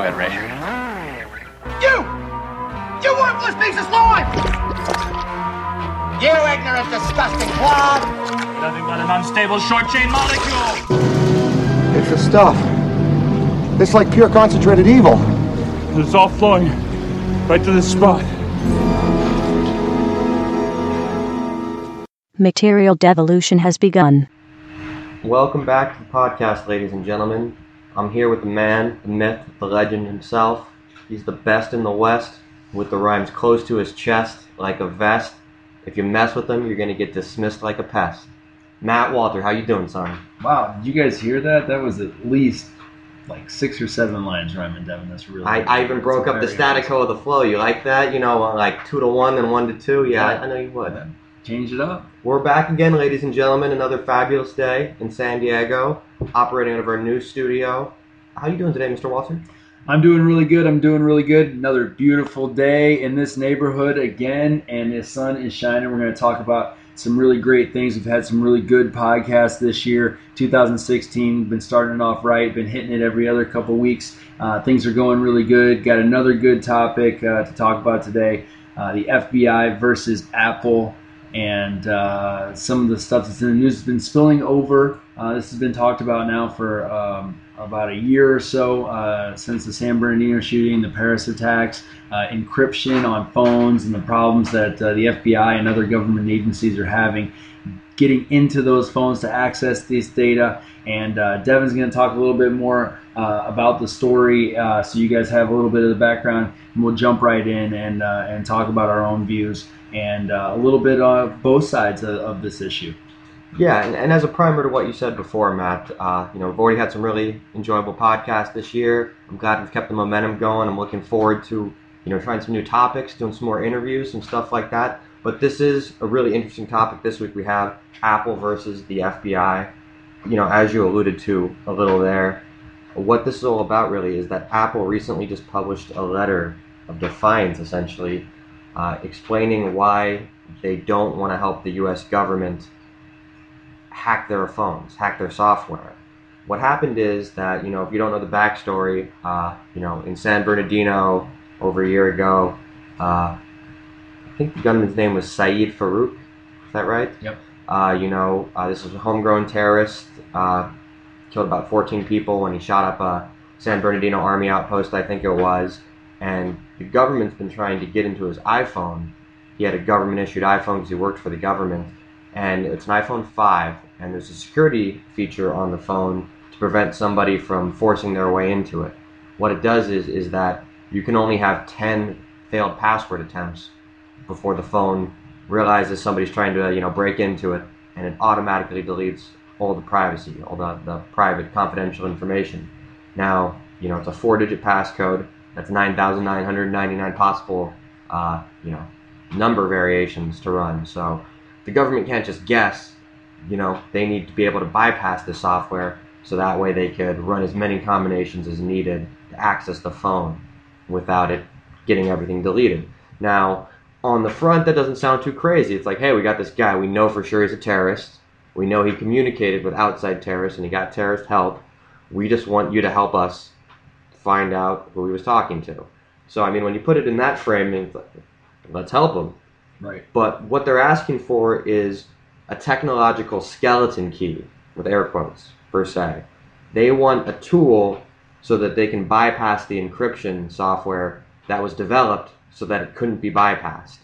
Go ahead, Ray. You! You worthless piece of slime! You ignorant, disgusting clod! Nothing but an unstable short chain molecule. It's the stuff. It's like pure concentrated evil. And It's all flowing right to this spot. Material devolution has begun. Welcome back to the podcast, ladies and gentlemen. I'm here with the man, the myth, the legend himself. He's the best in the West, with the rhymes close to his chest, like a vest. If you mess with him, you're gonna get dismissed like a pest. Matt Walter, how you doing, son? Wow, did you guys hear that? That was at least like six or seven lines rhyming, Devin. That's really. I, I even broke up the statico of the flow. You like that? You know, like two to one and one to two. Yeah, I, I know you would. Change it up. We're back again, ladies and gentlemen. Another fabulous day in San Diego, operating out of our new studio. How you doing today, Mr. Walter? I'm doing really good. I'm doing really good. Another beautiful day in this neighborhood again, and the sun is shining. We're going to talk about some really great things. We've had some really good podcasts this year. 2016 been starting it off right. Been hitting it every other couple weeks. Uh, things are going really good. Got another good topic uh, to talk about today. Uh, the FBI versus Apple and uh, some of the stuff that's in the news has been spilling over. Uh, this has been talked about now for um, about a year or so uh, since the San Bernardino shooting, the Paris attacks, uh, encryption on phones, and the problems that uh, the FBI and other government agencies are having getting into those phones to access this data. And uh, Devin's going to talk a little bit more about the story so you guys have a little bit of the background, and we'll jump right in and, and talk about our own views and uh, a little bit of both sides of, of this issue. Yeah, and, and, as a primer to what you said before, Matt, uh, you know, we've already had some really enjoyable podcasts this year. I'm glad we've kept the momentum going. I'm looking forward to, you know, trying some new topics, doing some more interviews, some stuff like that. But this is a really interesting topic. This week we have Apple versus the FBI. You know, as you alluded to a little there, what this is all about really is that Apple recently just published a letter of defiance, essentially, uh, explaining why they don't want to help the U.S. government hack their phones, hack their software. What happened is that you know if you don't know the backstory, uh, you know in San Bernardino over a year ago, uh, I think the gunman's name was Syed Farook. Is that right? Yep. Uh, you know uh, this was a homegrown terrorist. Uh, killed about 14 people when he shot up a San Bernardino army outpost, I think it was and the government's been trying to get into his iPhone. He had a government issued iPhone because he worked for the government, and it's an iPhone 5, and there's a security feature on the phone to prevent somebody from forcing their way into it. What it does is is that you can only have 10 failed password attempts before the phone realizes somebody's trying to you know break into it, and it automatically deletes all the privacy, all the, the private confidential information. Now, you know, it's a four-digit passcode that's 9,999 possible, uh, you know, number variations to run. So the government can't just guess. You know, they need to be able to bypass the software so that way they could run as many combinations as needed to access the phone without it getting everything deleted. Now, on the front, that doesn't sound too crazy. It's like, hey, we got this guy. We know for sure he's a terrorist. We know he communicated with outside terrorists and he got terrorist help. We just want you to help us find out who he was talking to. So I mean, when you put it in that frame, like, let's help him. Right. But what they're asking for is a technological skeleton key, with air quotes per se. They want a tool so that they can bypass the encryption software that was developed so that it couldn't be bypassed.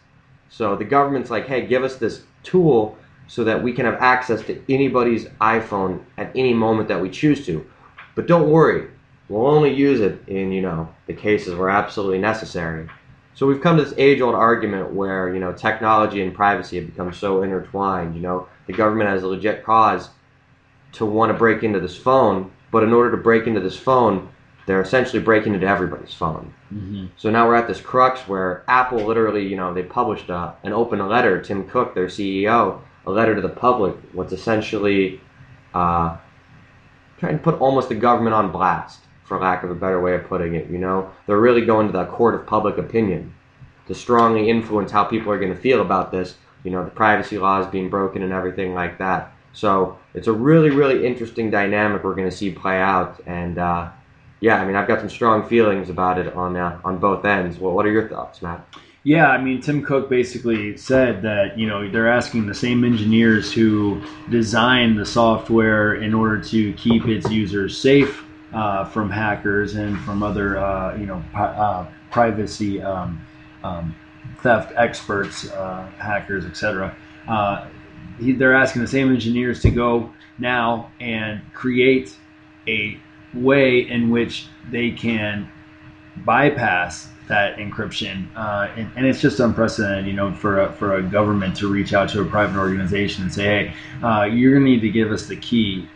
So the government's like, hey, give us this tool so that we can have access to anybody's iPhone at any moment that we choose to. But don't worry, We'll only use it in, you know, the cases where absolutely necessary. So we've come to this age-old argument where, you know, technology and privacy have become so intertwined, you know, the government has a legit cause to want to break into this phone, but in order to break into this phone, they're essentially breaking into everybody's phone. Mm-hmm. So now we're at this crux where Apple literally, you know, they published a, an open letter, Tim Cook, their CEO, a letter to the public, what's essentially uh, trying to put almost the government on blast for lack of a better way of putting it. You know, they're really going to the court of public opinion to strongly influence how people are going to feel about this. You know, the privacy laws being broken and everything like that. So it's a really, really interesting dynamic we're going to see play out. And uh, yeah, I mean, I've got some strong feelings about it on uh, on both ends. Well, what are your thoughts, Matt? Yeah, I mean, Tim Cook basically said that you know they're asking the same engineers who designed the software in order to keep its users safe uh, from hackers and from other uh, you know uh, privacy um, um, theft experts, uh, hackers, etc. Uh, they're asking the same engineers to go now and create a way in which they can bypass that encryption, uh, and, and it's just unprecedented, you know, for a, for a government to reach out to a private organization and say, "Hey, uh, you're going to need to give us the key."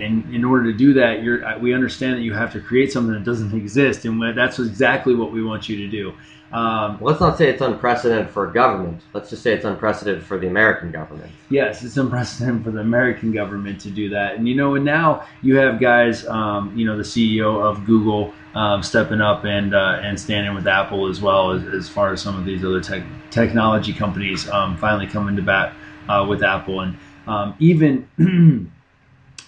And in order to do that, you're, uh, we understand that you have to create something that doesn't exist, and that's exactly what we want you to do. Um, Let's not say it's unprecedented for a government. Let's just say it's unprecedented for the American government. Yes, it's unprecedented for the American government to do that. And you know, and now you have guys, um, you know, the CEO of Google um, stepping up and uh, and standing with Apple as well as, as far as some of these other tech, technology companies um, finally coming to bat uh, with Apple and um, even.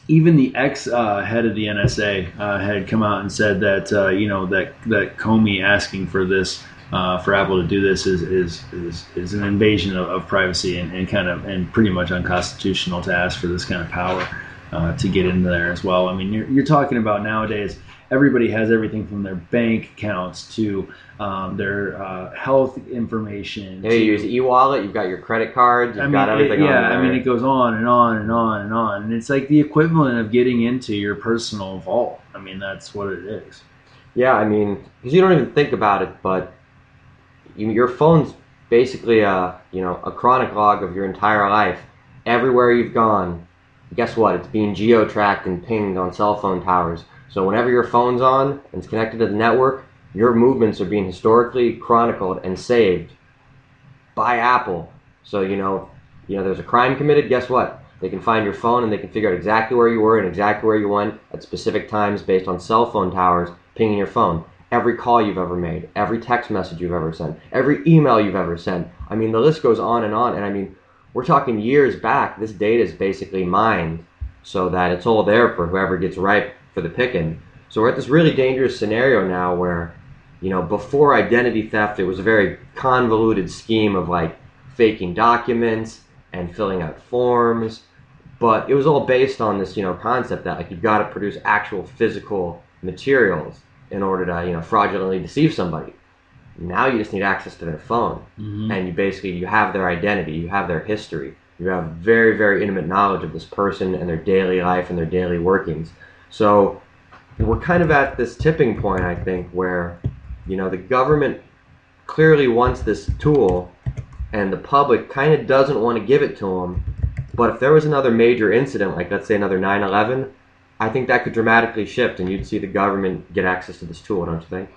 Even the ex uh, head of the NSA uh, had come out and said that uh, you know that that Comey asking for this uh, for Apple to do this is is, is, is an invasion of, of privacy and, and kind of and pretty much unconstitutional to ask for this kind of power uh, to get in there as well. I mean, you're, you're talking about nowadays. Everybody has everything from their bank accounts to um, their uh, health information. Yeah, to- you use e-wallet. You've got your credit cards. You've I mean, got everything it, yeah, on there. I mean, it goes on and on and on and on, and it's like the equivalent of getting into your personal vault. I mean, that's what it is. Yeah, I mean, because you don't even think about it, but you, your phone's basically a you know a chronic log of your entire life. Everywhere you've gone, guess what? It's being geo-tracked and pinged on cell phone towers. So whenever your phone's on and it's connected to the network, your movements are being historically chronicled and saved by Apple. So you know, you know, there's a crime committed. Guess what? They can find your phone and they can figure out exactly where you were and exactly where you went at specific times based on cell phone towers pinging your phone. Every call you've ever made, every text message you've ever sent, every email you've ever sent. I mean, the list goes on and on. And I mean, we're talking years back. This data is basically mined so that it's all there for whoever gets ripe for the picking. So we're at this really dangerous scenario now where, you know, before identity theft, it was a very convoluted scheme of like faking documents and filling out forms. But it was all based on this, you know, concept that like you've got to produce actual physical materials in order to, you know, fraudulently deceive somebody. Now you just need access to their phone, mm-hmm. and you basically you have their identity, you have their history, you have very very intimate knowledge of this person and their daily life and their daily workings. So we're kind of at this tipping point, I think, where you know the government clearly wants this tool, and the public kind of doesn't want to give it to them. But if there was another major incident, like let's say another 9/11, I think that could dramatically shift, and you'd see the government get access to this tool, don't you think?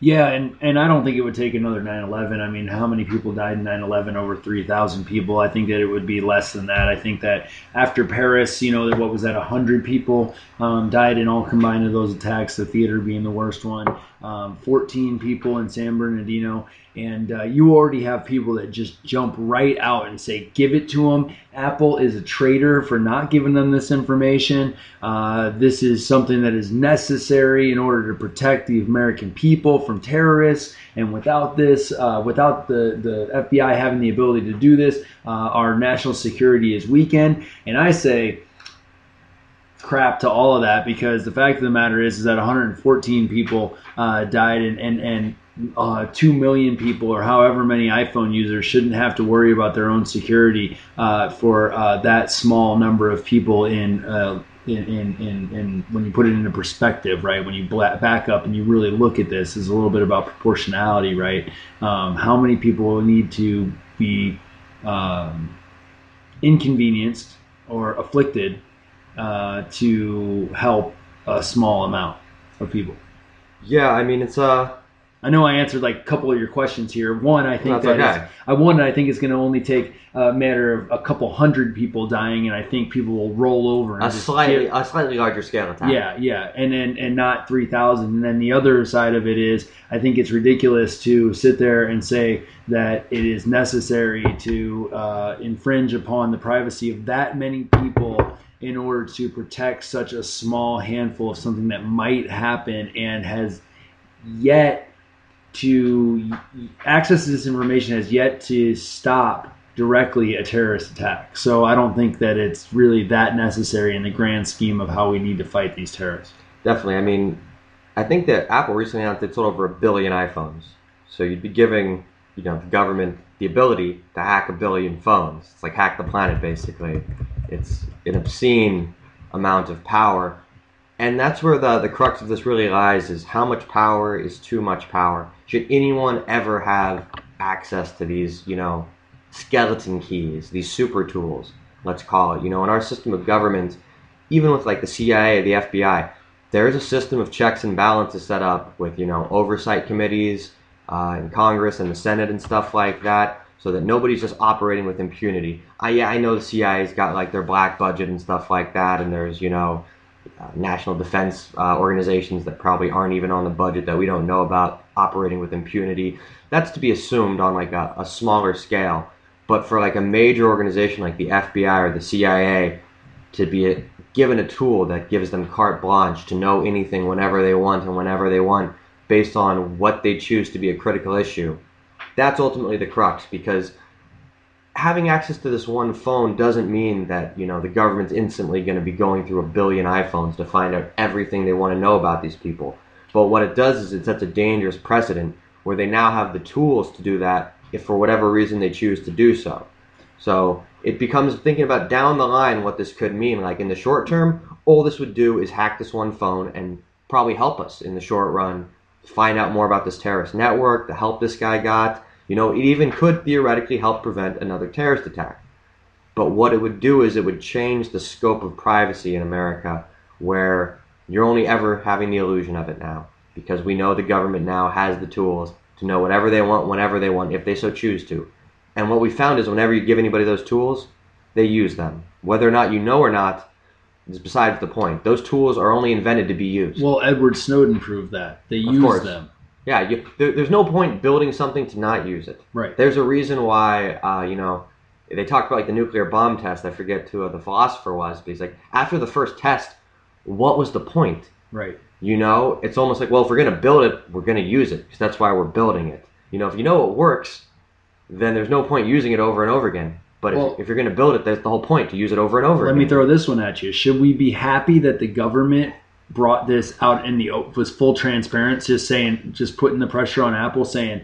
Yeah, and, and I don't think it would take another 9 11. I mean, how many people died in 9 11? Over 3,000 people. I think that it would be less than that. I think that after Paris, you know, what was that, 100 people um, died in all combined of those attacks, the theater being the worst one, um, 14 people in San Bernardino. And uh, you already have people that just jump right out and say, give it to them. Apple is a traitor for not giving them this information. Uh, this is something that is necessary in order to protect the American people from terrorists. And without this, uh, without the, the FBI having the ability to do this, uh, our national security is weakened. And I say, crap to all of that because the fact of the matter is, is that 114 people uh, died and, and, and uh, 2 million people or however many iPhone users shouldn't have to worry about their own security uh, for uh, that small number of people in, uh, in, in, in, in when you put it into perspective, right? When you back up and you really look at this, is a little bit about proportionality, right? Um, how many people need to be um, inconvenienced or afflicted uh, to help a small amount of people? Yeah, I mean it's uh I know I answered like a couple of your questions here. One, I think that okay. is- I one, I think it's going to only take a matter of a couple hundred people dying, and I think people will roll over. And a slightly give- a slightly larger scale attack. yeah, yeah, and and and not three thousand. And then the other side of it is, I think it's ridiculous to sit there and say that it is necessary to uh, infringe upon the privacy of that many people in order to protect such a small handful of something that might happen and has yet to access this information has yet to stop directly a terrorist attack. So I don't think that it's really that necessary in the grand scheme of how we need to fight these terrorists. Definitely. I mean, I think that Apple recently announced it sold over a billion iPhones. So you'd be giving, you know, the government the ability to hack a billion phones. It's like hack the planet, basically. It's an obscene amount of power. And that's where the, the crux of this really lies is how much power is too much power. Should anyone ever have access to these, you know, skeleton keys, these super tools, let's call it. You know, in our system of government, even with like the CIA, the FBI, there is a system of checks and balances set up with, you know, oversight committees uh, in Congress and the Senate and stuff like that so that nobody's just operating with impunity. I, yeah, I know the CIA's got like their black budget and stuff like that, and there's, you know, uh, national defense uh, organizations that probably aren't even on the budget that we don't know about operating with impunity. That's to be assumed on like a, a smaller scale. But for like a major organization like the FBI or the CIA to be a, given a tool that gives them carte blanche to know anything whenever they want and whenever they want based on what they choose to be a critical issue, that's ultimately the crux because having access to this one phone doesn't mean that you know the government's instantly going to be going through a billion iPhones to find out everything they want to know about these people. But what it does is it sets a dangerous precedent where they now have the tools to do that if for whatever reason they choose to do so. So it becomes thinking about down the line what this could mean. Like in the short term, all this would do is hack this one phone and probably help us in the short run find out more about this terrorist network, the help this guy got. You know, it even could theoretically help prevent another terrorist attack. But what it would do is it would change the scope of privacy in America where you're only ever having the illusion of it now because we know the government now has the tools to know whatever they want, whenever they want, if they so choose to. And what we found is whenever you give anybody those tools, they use them. Whether or not you know or not is besides the point. Those tools are only invented to be used. Well, Edward Snowden proved that. They Of use course. them. Yeah, you, there, there's no point building something to not use it. Right. There's a reason why, uh, you know, they talked about like the nuclear bomb test. I forget who the philosopher was, but he's like, after the first test, what was the point? Right. You know, it's almost like, well, if we're going to build it, we're going to use it because that's why we're building it. You know, if you know it works, then there's no point using it over and over again. But Well- if, if you're going to build it, that's the whole point to use it over and over Let again. me throw this one at you. Should we be happy that the government brought this out in the was full transparency, just saying, just putting the pressure on Apple, saying,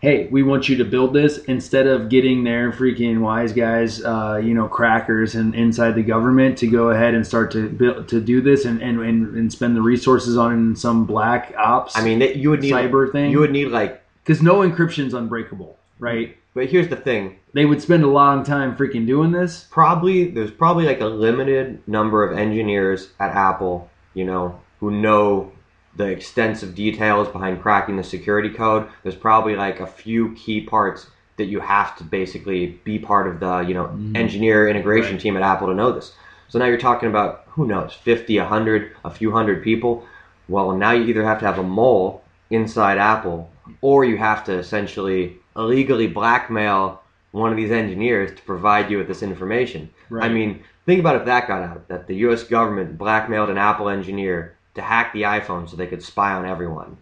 "Hey, we want you to build this," instead of getting their freaking wise guys, uh, you know, crackers and inside the government to go ahead and start to build to do this and and, and, and spend the resources on in some black ops. I mean, that you would need cyber thing. You would need like, because no encryption's unbreakable, right? But here's the thing: They would spend a long time freaking doing this. probably there's probably like a limited number of engineers at Apple, you know, who know the extensive details behind cracking the security code. There's probably like a few key parts that you have to basically be part of the, you know, mm-hmm. engineer integration Right. team at Apple to know this. So now you're talking about who knows, 50, 100, a few hundred people. Well, now you either have to have a mole inside Apple or you have to essentially illegally blackmail one of these engineers to provide you with this information. Right. I mean, think about if that got out, that the US government blackmailed an Apple engineer to hack the iPhone so they could spy on everyone.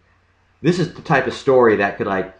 This is the type of story that could like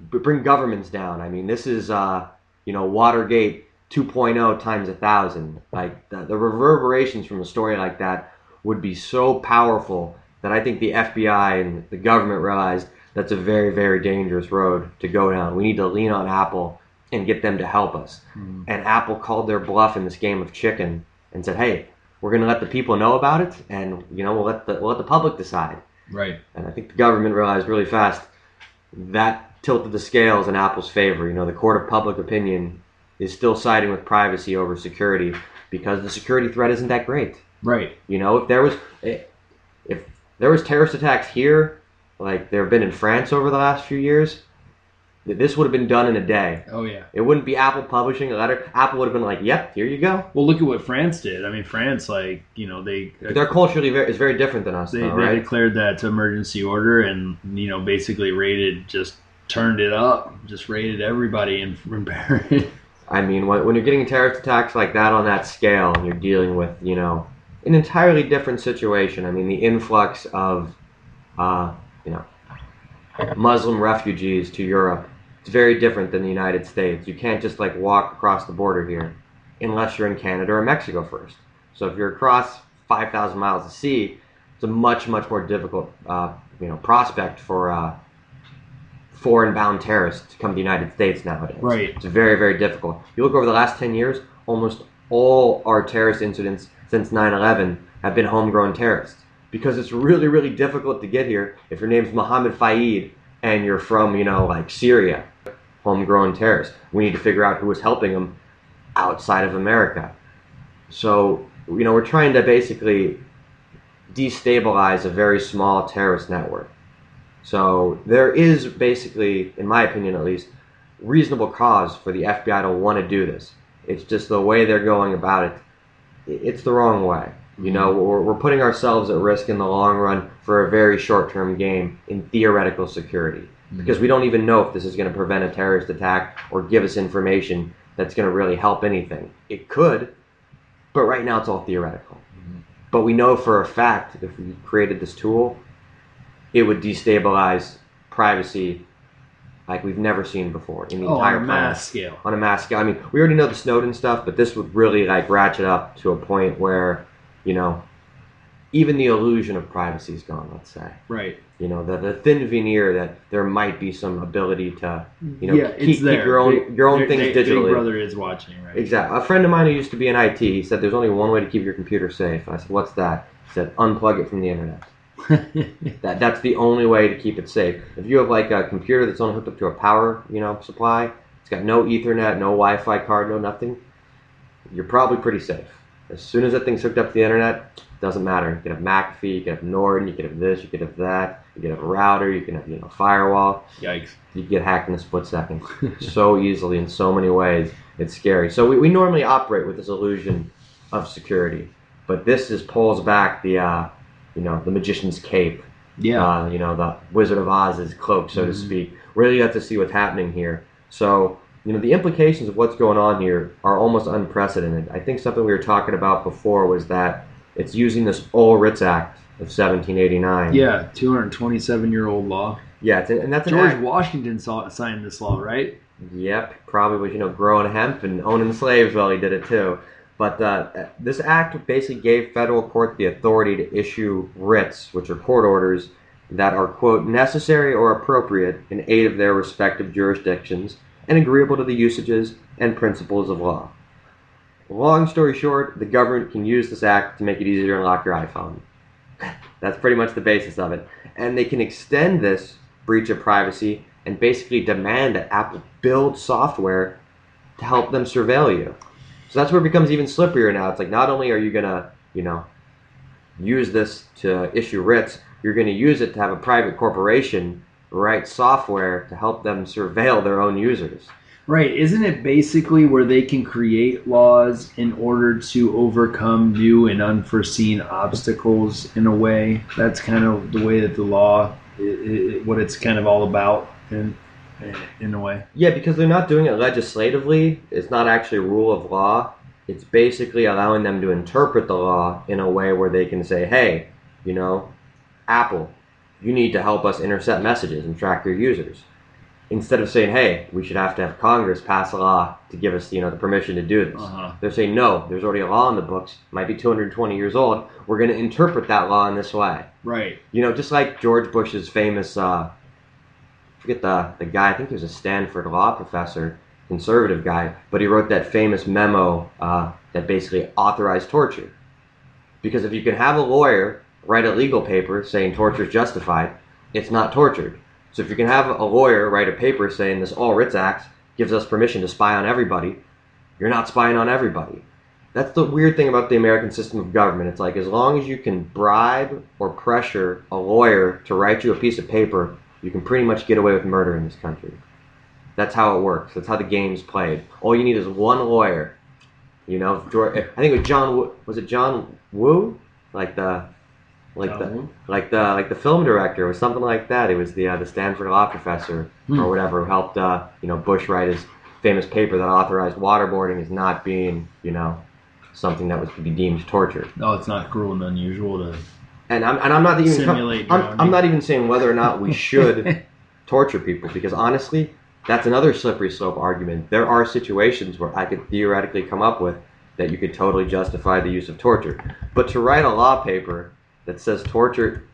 bring governments down. I mean, this is uh, you know, Watergate 2.0 times a thousand. Like the, the reverberations from a story like that would be so powerful that I think the FBI and the government realized that's a very, very dangerous road to go down. We need to lean on Apple and get them to help us. Mm-hmm. And Apple called their bluff in this game of chicken and said, "Hey, we're going to let the people know about it, and you know, we'll let the we'll let the public decide." Right. And I think the government realized really fast that tilted the scales in Apple's favor. You know, the court of public opinion is still siding with privacy over security because the security threat isn't that great. Right. You know, if there was if there was terrorist attacks here, like there have been in France over the last few years, this would have been done in a day. Oh yeah. It wouldn't be Apple publishing a letter. Apple would have been like, "Yep, here you go." Well, look at what France did. I mean, France, like you know, they They're culturally very, is very different than us, they, though, they right? declared that emergency order, and you know, basically rated just turned it up, just rated everybody in, in Paris. I mean, when, when you're getting terrorist attacks like that on that scale, and you're dealing with, you know, an entirely different situation. I mean, the influx of, uh, you know, Muslim refugees to Europe, it's very different than the United States. You can't just like walk across the border here unless you're in Canada or Mexico first. So if you're across 5,000 miles of sea, it's a much, much more difficult, uh, you know, prospect for uh, foreign-bound terrorists to come to the United States nowadays. Right. It's very, very difficult. You look over the last 10 years, almost all our terrorist incidents since 9/11 have been homegrown terrorists because it's really, really difficult to get here if your name's Mohammed Fayed and you're from, you know, like Syria. Homegrown terrorists. We need to figure out who was helping them outside of America. So, you know, we're trying to basically destabilize a very small terrorist network. So there is basically, in my opinion at least, reasonable cause for the FBI to want to do this. It's just the way they're going about it. It's the wrong way. You know, mm-hmm. we're, we're putting ourselves at risk in the long run for a very short-term game in theoretical security mm-hmm. because we don't even know if this is going to prevent a terrorist attack or give us information that's going to really help anything. It could, but right now it's all theoretical. Mm-hmm. But we know for a fact if we created this tool, it would destabilize privacy like we've never seen before in the Oh, on entire a planet. mass scale. On a mass scale. I mean, we already know the Snowden stuff, but this would really like ratchet up to a point where, you know, even the illusion of privacy is gone. Let's say, Right. you know, the, the thin veneer that there might be some ability to, you know, yeah, keep, keep your own your own Big- things Big digitally. brother is watching, right? Exactly. A friend of mine who used to be in IT, he said there's only one way to keep your computer safe. I said, what's that? He said, unplug it from the internet. That that's the only way to keep it safe. If you have like a computer that's only hooked up to a power, you know, supply, it's got no Ethernet, no Wi-Fi card, no nothing, you're probably pretty safe. As soon as that thing's hooked up to the internet, it doesn't matter. You can have McAfee, you can have Norton, you can have this, you can have that, you can have a router, you can have you know firewall. Yikes. you get hacked in a split second. So easily in so many ways it's scary. So we, we normally operate with this illusion of security but this is pulls back the uh, you know the magician's cape. Yeah. uh, you know the wizard of oz's cloak so to speak. Really you have to see what's happening here. So you know the implications of what's going on here are almost unprecedented i think something we were talking about before was that it's using this All Writs Act of 1789 yeah. 227 year old law. yeah it's, and that's George act- Washington saw, signed this law, right? Yep, probably was you know growing hemp and owning slaves while he did it too. But uh, this act basically gave federal courts the authority to issue writs, which are court orders that are quote necessary or appropriate in aid of their respective jurisdictions and agreeable to the usages and principles of law. Long story short, the government can use this act to make it easier to unlock your iPhone. That's pretty much the basis of it. And they can extend this breach of privacy and basically demand that Apple build software to help them surveil you. So that's where it becomes even slipperier now. It's like not only are you gonna, you know, use this to issue writs, you're gonna use it to have a private corporation write software to help them surveil their own users. Right. Isn't it basically where they can create laws in order to overcome new and unforeseen obstacles in a way? That's kind of the way that the law, i i what it's kind of all about in, in a way. Yeah, because they're not doing it legislatively. It's not actually rule of law. It's basically allowing them to interpret the law in a way where they can say, hey, you know, Apple, you need to help us intercept messages and track your users. Instead of saying, hey, we should have to have Congress pass a law to give us, you know, the permission to do this. Uh-huh. They're saying, no, there's already a law in the books, might be 220 years old. We're going to interpret that law in this way. Right. You know, just like George Bush's famous, uh, forget the, the guy, I think he was a Stanford law professor, conservative guy, but he wrote that famous memo uh, that basically authorized torture. Because if you can have a lawyer write a legal paper saying torture is justified, it's not tortured. So if you can have a lawyer write a paper saying this All Writs Act gives us permission to spy on everybody, you're not spying on everybody. That's the weird thing about the American system of government. It's like as long as you can bribe or pressure a lawyer to write you a piece of paper, you can pretty much get away with murder in this country. That's how it works. That's how the game's played. All you need is one lawyer. You know, I think it was John. Was it John Woo? Like the, like the, like the, like the film director or something like that. It was the uh, the Stanford law professor or whatever who helped uh, you know Bush write his famous paper that authorized waterboarding as not being, you know, something that was to be deemed torture. No, it's not cruel and unusual to. And I'm and I'm not even Simulate I'm. I'm not even saying whether or not we should torture people because honestly, that's another slippery slope argument. There are situations where I could theoretically come up with that you could totally justify the use of torture. But to write a law paper that says torture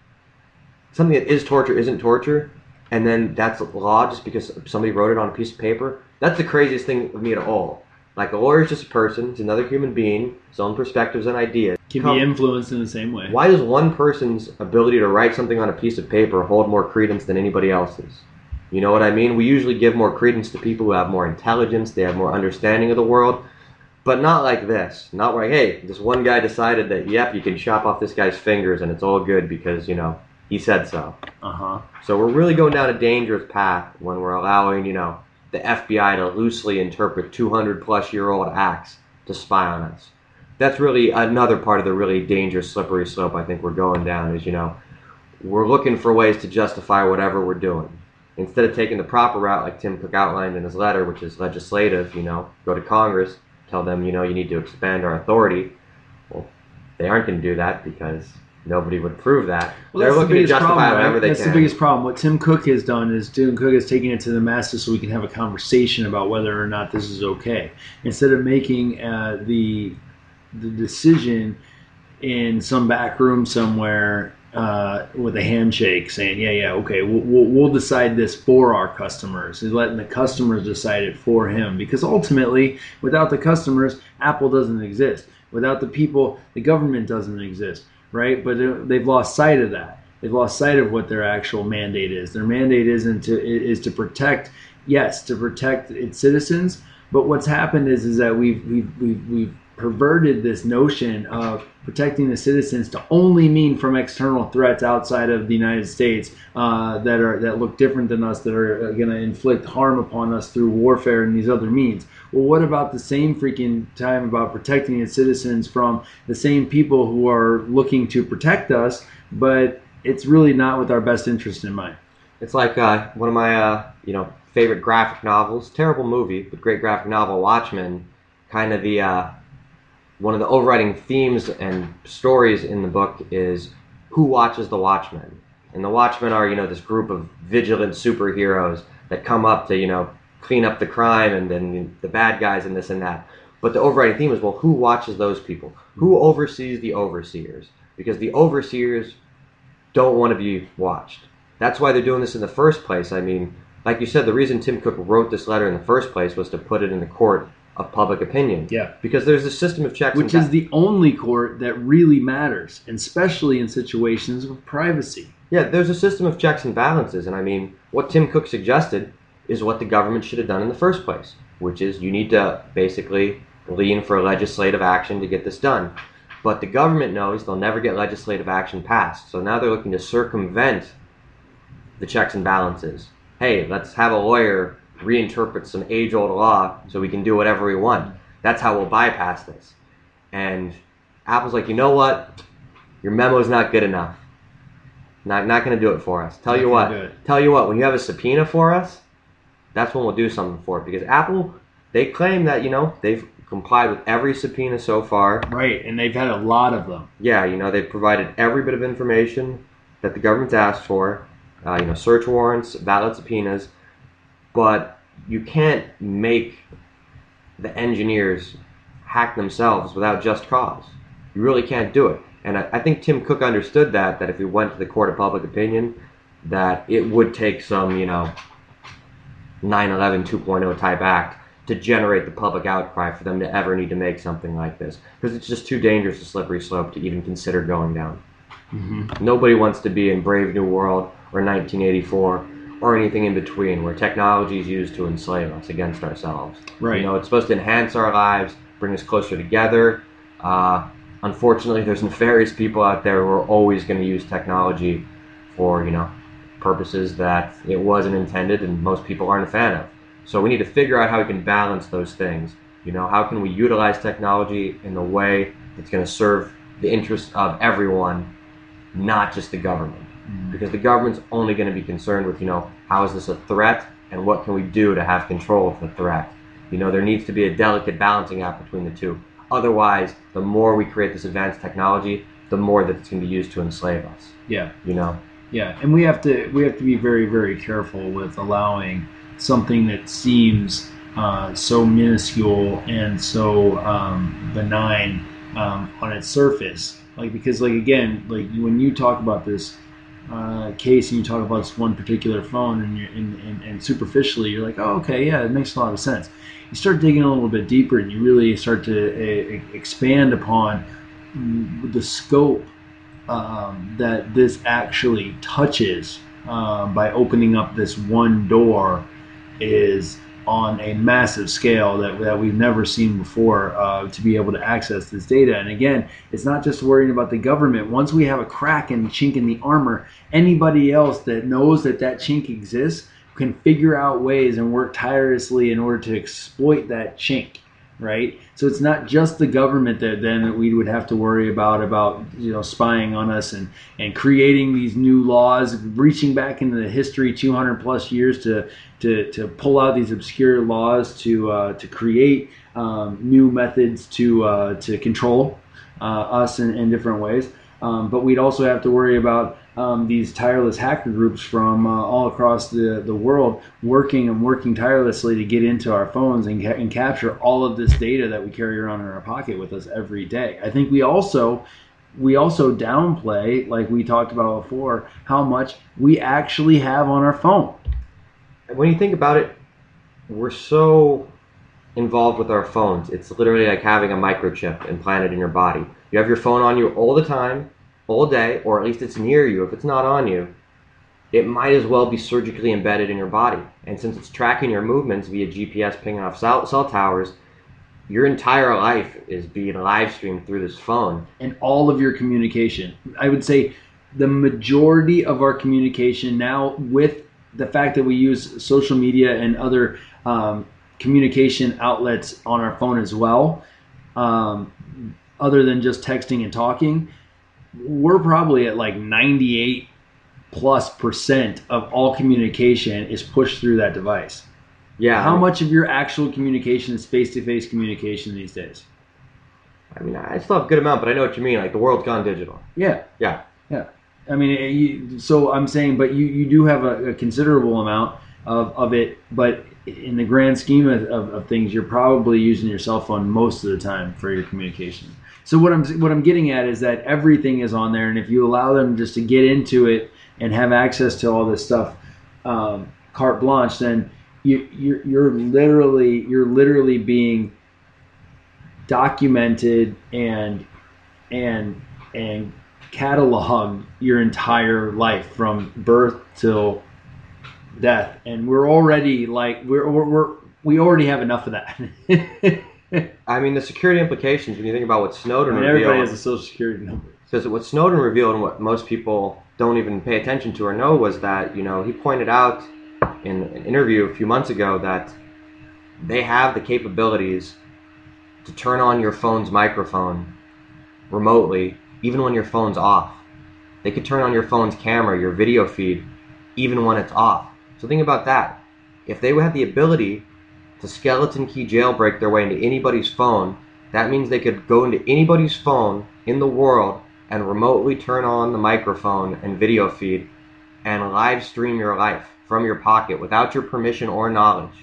something that is torture isn't torture and then that's law just because somebody wrote it on a piece of paper, that's the craziest thing with me at all. Like a lawyer is just a person, he's another human being, his own perspectives and ideas. Can Come- be influenced in the same way. why does one person's ability to write something on a piece of paper hold more credence than anybody else's? You know what I mean? We usually give more credence to people who have more intelligence, they have more understanding of the world, but not like this. Not like, hey, this one guy decided that, yep, you can chop off this guy's fingers and it's all good because, you know, he said so. Uh huh. So we're really going down a dangerous path when we're allowing, you know, the FBI to loosely interpret 200 plus year old acts to spy on us. That's really another part of the really dangerous slippery slope I think we're going down is, you know, we're looking for ways to justify whatever we're doing. Instead of taking the proper route like Tim Cook outlined in his letter, which is legislative, you know, go to Congress, tell them, you know, you need to expand our authority. Well, they aren't going to do that because nobody would prove that. Well, They're that's the looking to justify problem, whatever right? they That's can. That's the biggest problem. What Tim Cook has done is Tim Cook has taken it to the masses so we can have a conversation about whether or not this is okay, instead of making uh, the the decision in some back room somewhere uh, with a handshake, saying, "Yeah, yeah, okay, we'll, we'll, we'll decide this for our customers," He's letting the customers decide it for him. Because ultimately, without the customers, Apple doesn't exist. Without the people, the government doesn't exist, right? But they've lost sight of that. They've lost sight of what their actual mandate is. Their mandate isn't to is to protect, yes, to protect its citizens. But what's happened is is that we've we've we've, we've perverted this notion of protecting the citizens to only mean from external threats outside of the United States uh, that are that look different than us, that are going to inflict harm upon us through warfare and these other means. Well, what about the same freaking time about protecting its citizens from the same people who are looking to protect us, but it's really not with our best interest in mind. It's like uh, one of my uh, you know favorite graphic novels. Terrible movie, but great graphic novel. Watchmen. Kind of the uh, one of the overriding themes and stories in the book is who watches the Watchmen. And the Watchmen are you know this group of vigilant superheroes that come up to you know clean up the crime and then the bad guys and this and that. But the overriding theme is well, who watches those people? Who hmm. oversees the overseers? Because the overseers don't want to be watched. That's why they're doing this in the first place. I mean, like you said, the reason Tim Cook wrote this letter in the first place was to put it in the court of public opinion. Yeah. Because there's a system of checks Which is the only court that really matters, and especially in situations of privacy. Yeah, there's a system of checks and balances, and I mean, what Tim Cook suggested is what the government should have done in the first place, which is you need to basically lean for legislative action to get this done. But the government knows they'll never get legislative action passed, so now they're looking to circumvent the checks and balances. Hey, let's have a lawyer reinterpret some age old law so we can do whatever we want. That's how we'll bypass this. And Apple's like, you know what? Your memo's not good enough. Not not going to do it for us. Tell Not you what. Tell you what. When you have a subpoena for us, that's when we'll do something for it. Because Apple, they claim that you know they've complied with every subpoena so far. Right, and they've had a lot of them. Yeah, you know they've provided every bit of information that the government's asked for. Uh, you know, search warrants, valid subpoenas, but you can't make the engineers hack themselves without just cause. You really can't do it. And I, I think Tim Cook understood that, that if we went to the court of public opinion, that it would take some, you know, 9-11 2.0 type act to generate the public outcry for them to ever need to make something like this. Because it's just too dangerous a slippery slope to even consider going down. Mm-hmm. Nobody wants to be in Brave New World or 1984 or anything in between where technology is used to enslave us against ourselves. Right. You know, it's supposed to enhance our lives, bring us closer together. Uh, unfortunately, there's nefarious people out there who are always going to use technology for, you know, purposes that it wasn't intended and most people aren't a fan of. So we need to figure out how we can balance those things. You know, how can we utilize technology in a way that's going to serve the interests of everyone, not just the government? Because the government's only going to be concerned with, you know, how is this a threat and what can we do to have control of the threat? You know, there needs to be a delicate balancing act between the two. Otherwise, the more we create this advanced technology, the more that it's going to be used to enslave us. Yeah. You know, Yeah, and we have to we have to be very very careful with allowing something that seems uh, so minuscule and so um, benign um, on its surface. Like because like again, like when you talk about this uh, case and you talk about this one particular phone and, and, and and superficially you're like, oh okay, yeah, it makes a lot of sense. You start digging a little bit deeper and you really start to uh, expand upon the scope um, that this actually touches uh, by opening up this one door is on a massive scale that, that we've never seen before uh, to be able to access this data. And again, it's not just worrying about the government. Once we have a crack and chink in the armor, anybody else that knows that that chink exists can figure out ways and work tirelessly in order to exploit that chink right? So it's not just the government that then that we would have to worry about about you know spying on us and and creating these new laws, reaching back into the history 200 plus years to to to pull out these obscure laws to uh, to create um, new methods to uh, to control uh, us in, in different ways. Um, but we'd also have to worry about um, these tireless hacker groups from uh, all across the, the world working and working tirelessly to get into our phones and, ca- and capture all of this data that we carry around in our pocket with us every day. I think we also we also downplay, like we talked about before, how much we actually have on our phone. when you think about it, we're so involved with our phones. It's literally like having a microchip implanted in your body. You have your phone on you all the time, all day, or at least it's near you. If it's not on you, it might as well be surgically embedded in your body. And since it's tracking your movements via GPS pinging off cell, cell towers, your entire life is being live streamed through this phone. and all of your communication. I would say the majority of our communication now, with the fact that we use social media and other um, communication outlets on our phone as well, um, other than just texting and talking, we're probably at like 98 plus percent of all communication is pushed through that device. Yeah. How much of your actual communication is face to face communication these days? I mean, I still have a good amount, but I know what you mean. Like the world's gone digital. Yeah. Yeah. Yeah, I mean, it- you, so I'm saying, but you, you do have a, a considerable amount of, of it, but in the grand scheme of, of, of things, you're probably using your cell phone most of the time for your communication. So what I'm what I'm getting at is that everything is on there, and if you allow them just to get into it and have access to all this stuff, um, carte blanche, then you you're, you're literally you're literally being documented and and and catalog your entire life from birth till death. And we're already like we're, we're, we're we already have enough of that I mean, the security implications when you think about what I Snowden mean, everybody revealed. has a social security number Because what Snowden revealed and what most people don't even pay attention to or know was that, you know, he pointed out in an interview a few months ago that they have the capabilities to turn on your phone's microphone remotely, even when your phone's off. They could turn on your phone's camera, your video feed, even when it's off. So think about that. If they had the ability to skeleton key jailbreak their way into anybody's phone, that means they could go into anybody's phone in the world and remotely turn on the microphone and video feed and live stream your life from your pocket without your permission or knowledge.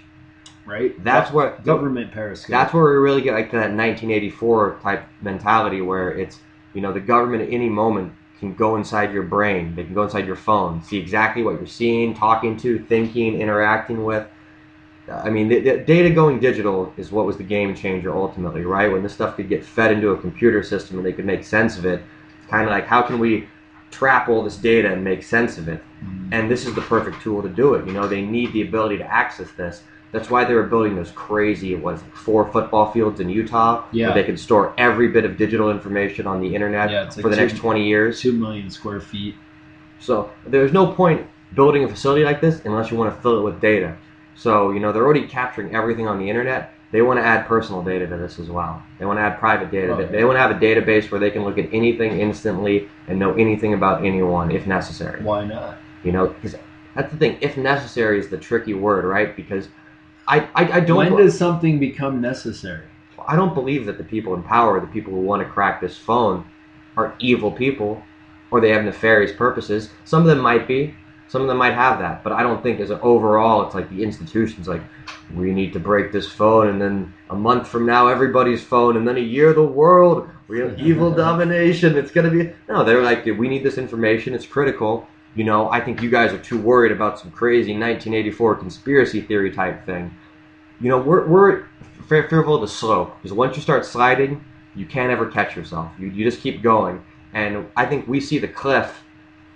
right? That's what government periscope. that's where we really get like to that 1984 type mentality where it's you know the government at any moment can go inside your brain. They can go inside your phone see exactly what you're seeing talking to thinking interacting with i mean the, the data going digital is what was the game changer ultimately right when this stuff could get fed into a computer system and they could make sense of it it's kind of like how can we trap all this data and make sense of it mm-hmm. and this is the perfect tool to do it you know they need the ability to access this that's why they were building those crazy, it was four football fields in Utah, Yeah. where they could store every bit of digital information on the internet Yeah, like for the two- next 20 years. two million square feet So there's no point building a facility like this unless you want to fill it with data. So, you know, they're already capturing everything on the internet. They want to add personal data to this as well. They want to add private data. They want to have a database where they can look at anything instantly and know anything about anyone if necessary. why not You know, because that's the thing. If necessary is the tricky word, right? Because I, I, I don't. when does something become necessary? I don't believe that the people in power, the people who want to crack this phone, are evil people or they have nefarious purposes. Some of them might be. Some of them might have that, but I don't think as an overall, it's like the institutions like we need to break this phone, and then a month from now everybody's phone, and then a year the world. We have evil domination. It's gonna be no. They're like we need this information. It's critical. You know, I think you guys are too worried about some crazy 1984 conspiracy theory type thing. You know, we're we're fear- fearful of the slope because once you start sliding, you can't ever catch yourself. You you just keep going, and I think we see the cliff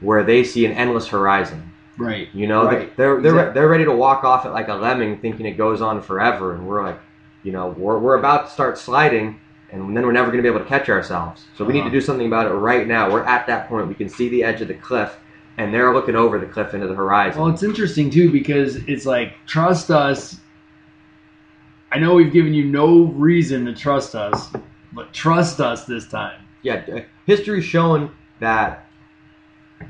where they see an endless horizon. Right. You know, Right. they're they're Exactly. they're ready to walk off it like a lemming, thinking it goes on forever, and we're like, you know, we're we're about to start sliding, and then we're never going to be able to catch ourselves. So we need to Uh-huh. do something about it right now. We're at that point. We can see the edge of the cliff, and they're looking over the cliff into the horizon. Well, it's interesting too because it's like trust us. I know we've given you no reason to trust us, but trust us this time. yeah, history's shown that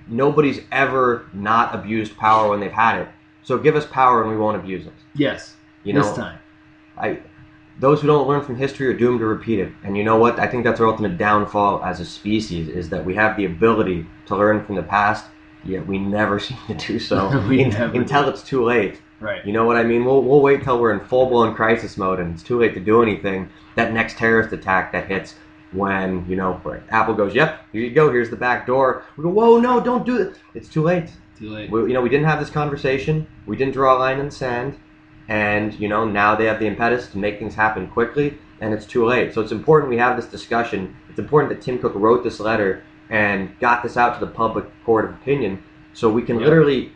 nobody's ever not abused power when they've had it. So give us power, and we won't abuse it. Yes, You this know, time. I those who don't learn from history are doomed to repeat it. And you know what? I think that's our ultimate downfall as a species is that we have the ability to learn from the past, yet we never seem to do so We in- until do. it's too late. Right. You know what I mean? We'll, we'll wait till we're in full blown crisis mode and it's too late to do anything. That next terrorist attack that hits when, you know, Apple goes, yep, here you go, here's the back door. We go, whoa, no, don't do it. It's too late. Too late. We, you know, we didn't have this conversation. We didn't draw a line in the sand, and you know now they have the impetus to make things happen quickly, and it's too late. So it's important we have this discussion. It's important that Tim Cook wrote this letter and got this out to the public court of opinion, so we can Yeah. literally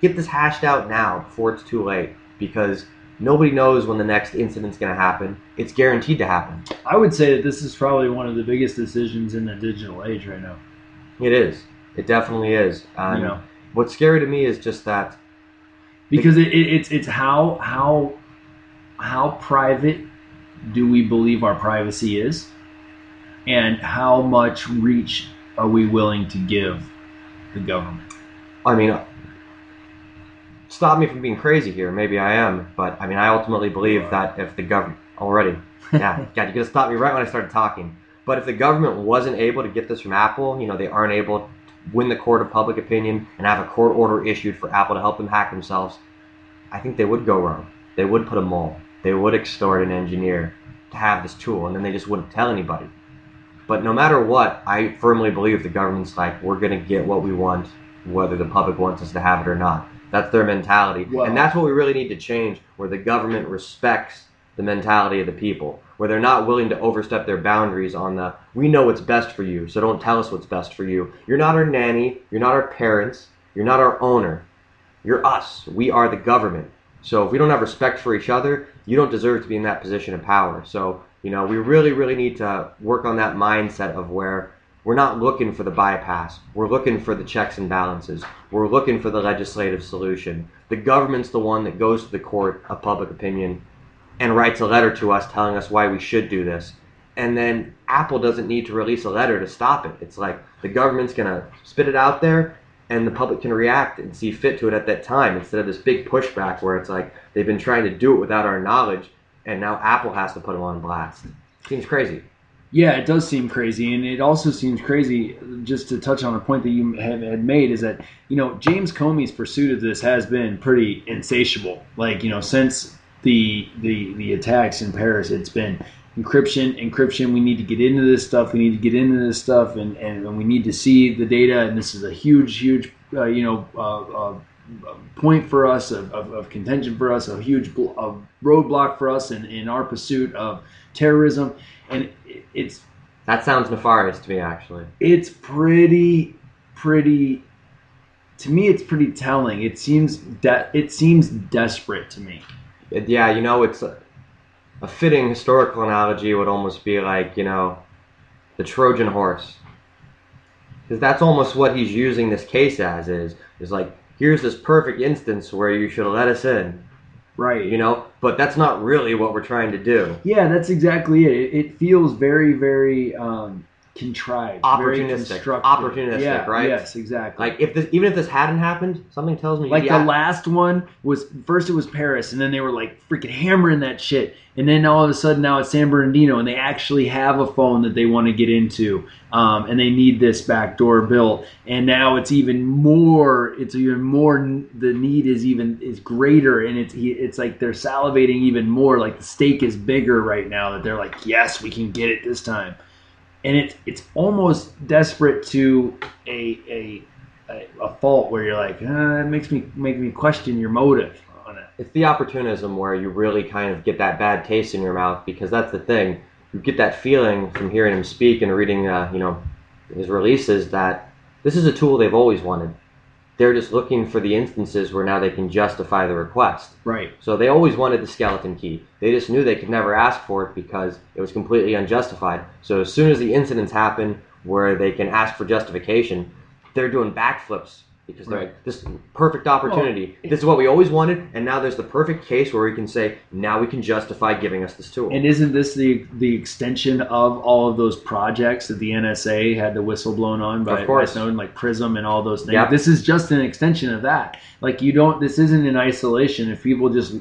get this hashed out now before it's too late. Because nobody knows when the next incident's going to happen. It's guaranteed to happen. I would say that this is probably one of the biggest decisions in the digital age right now. It is. It definitely is. And You know. what's scary to me is just that because it, it, it's it's how how how private do we believe our privacy is, and how much reach are we willing to give the government? I mean, stop me from being crazy here. Maybe I am, but I mean, I ultimately believe that if the government already, yeah, God, you're gonna stop me right when I started talking. But if the government wasn't able to get this from Apple, you know, they aren't able to win the court of public opinion and have a court order issued for Apple to help them hack themselves, I think they would go wrong. They would put a mole. They would extort an engineer to have this tool, and then they just wouldn't tell anybody. But no matter what, I firmly believe the government's like, we're going to get what we want, whether the public wants us to have it or not. That's their mentality. And that's what we really need to change, where the government respects the mentality of the people, where they're not willing to overstep their boundaries on the, we know what's best for you, so don't tell us what's best for you. You're not our nanny, you're not our parents, you're not our owner. You're us. We are the government. So if we don't have respect for each other, you don't deserve to be in that position of power. So, you know, we really, really need to work on that mindset of where we're not looking for the bypass. We're looking for the checks and balances. We're looking for the legislative solution. The government's the one that goes to the court of public opinion and writes a letter to us telling us why we should do this. And then Apple doesn't need to release a letter to stop it. It's like the government's going to spit it out there and the public can react and see fit to it at that time instead of this big pushback where it's like they've been trying to do it without our knowledge and now Apple has to put them on blast. Seems crazy. Yeah, it does seem crazy, and it also seems crazy. Just to touch on a point that you have, had made is that you know James Comey's pursuit of this has been pretty insatiable. Like you know since the the the attacks in Paris, it's been encryption, encryption. We need to get into this stuff. We need to get into this stuff, and and, and we need to see the data. And this is a huge, huge, uh, you know. Uh, uh, point for us of, of, of contention for us a huge bl- a roadblock for us in, in our pursuit of terrorism and it- it's That sounds nefarious to me, actually. it's pretty pretty to me it's pretty telling it seems that it seems desperate to me It- yeah, you know, it's a, a fitting historical analogy would almost be like, you know, the Trojan horse. Because that's almost what he's using this case as is, is like, here's this perfect instance where you should let us in, right you know? But that's not really what we're trying to do. yeah that's exactly it it, it feels very very um, contrived, Opportunistic. Opportunistic, yeah, right? Yes, exactly. Like if this, even if this hadn't happened, something tells me Like the last one was first it was Paris, and then they were like freaking hammering that shit, and then all of a sudden now it's San Bernardino, and they actually have a phone that they want to get into, um, and they need this back door built, and now it's even more, it's even more, the need is even is greater, and it's it's like they're salivating even more, like the stake is bigger right now that they're like, yes, we can get it this time, and it's it's almost desperate to a a a, fault where you're like, uh, it makes me make me question your motive on it. it's the opportunism where you really kind of get that bad taste in your mouth because that's the thing. You get that feeling from hearing him speak and reading, uh, you know, his releases that this is a tool they've always wanted. They're just looking for the instances where now they can justify the request. Right. So they always wanted the skeleton key. They just knew they could never ask for it because it was completely unjustified. So as soon as the incidents happen where they can ask for justification, they're doing backflips because they're Right. like, this is perfect opportunity. this is what we always wanted, and now there's the perfect case where we can say, now we can justify giving us this tool. And isn't this the the extension of all of those projects that the NSA had the whistle blown on by, Of course. by Snowden, like Prism and all those things? Yep. This is just an extension of that. Like you don't. This isn't in isolation. If people just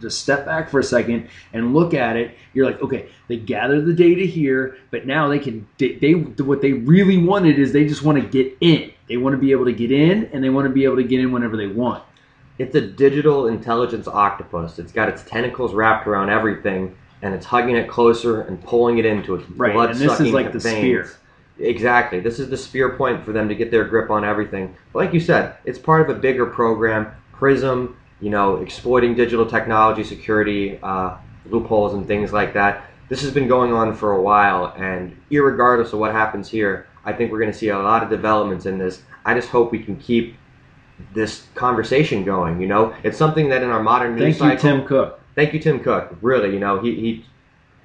just step back for a second and look at it, you're like, okay, they gather the data here, but now they can. They, they what they really wanted is they just want to get in. They want to be able to get in, and they want to be able to get in whenever they want. It's a digital intelligence octopus. It's got its tentacles wrapped around everything, and it's hugging it closer and pulling it into its Right, blood and this is sucking like the veins. spear. Exactly. This is the spear point for them to get their grip on everything. But like you said, it's part of a bigger program. Prism, you know, exploiting digital technology, security uh, loopholes, and things like that. This has been going on for a while, and irregardless of what happens here, I think we're going to see a lot of developments in this. I just hope we can keep this conversation going. You know, it's something that in our modern news Thank you, cycle, Tim Cook. thank you, Tim Cook. Really, you know, he, he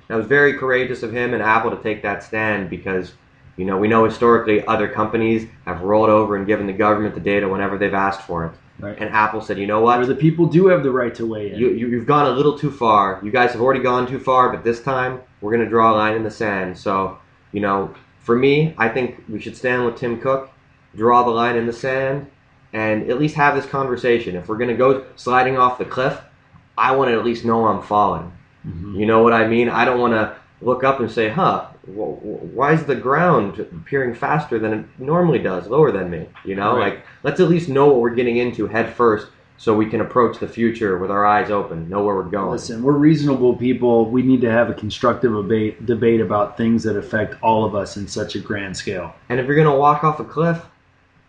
that was very courageous of him and Apple to take that stand because, you know, we know historically other companies have rolled over and given the government the data whenever they've asked for it. Right. And Apple said, you know Where what? the people do have the right to weigh in. You, you, you've gone a little too far. You guys have already gone too far, but this time we're going to draw a line in the sand. So, you know, for me, I think we should stand with Tim Cook, draw the line in the sand, and at least have this conversation. If we're going to go sliding off the cliff, I want to at least know I'm falling. Mm-hmm. You know what I mean? I don't want to look up and say, huh, wh- wh- why is the ground appearing faster than it normally does, lower than me? You know, Right. like, let's at least know what we're getting into head first so we can approach the future with our eyes open, know where we're going. Listen, we're reasonable people. We need to have a constructive debate, debate about things that affect all of us in such a grand scale. And if you're going to walk off a cliff,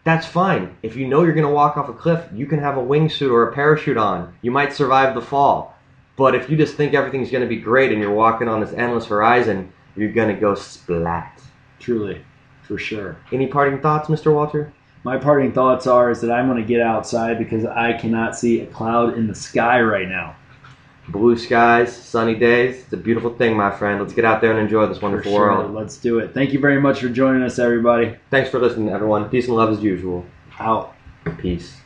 that's fine. If you know you're going to walk off a cliff, you can have a wingsuit or a parachute on. You might survive the fall. But if you just think everything's going to be great and you're walking on this endless horizon, you're going to go splat. Truly, for sure. Any parting thoughts, Mr. Walter? My parting thoughts are is that I'm going to get outside because I cannot see a cloud in the sky right now. Blue skies, sunny days. It's a beautiful thing, my friend. Let's get out there and enjoy this wonderful sure. world. Let's do it. Thank you very much for joining us, everybody. Thanks for listening, everyone. Peace and love as usual. Out. Peace.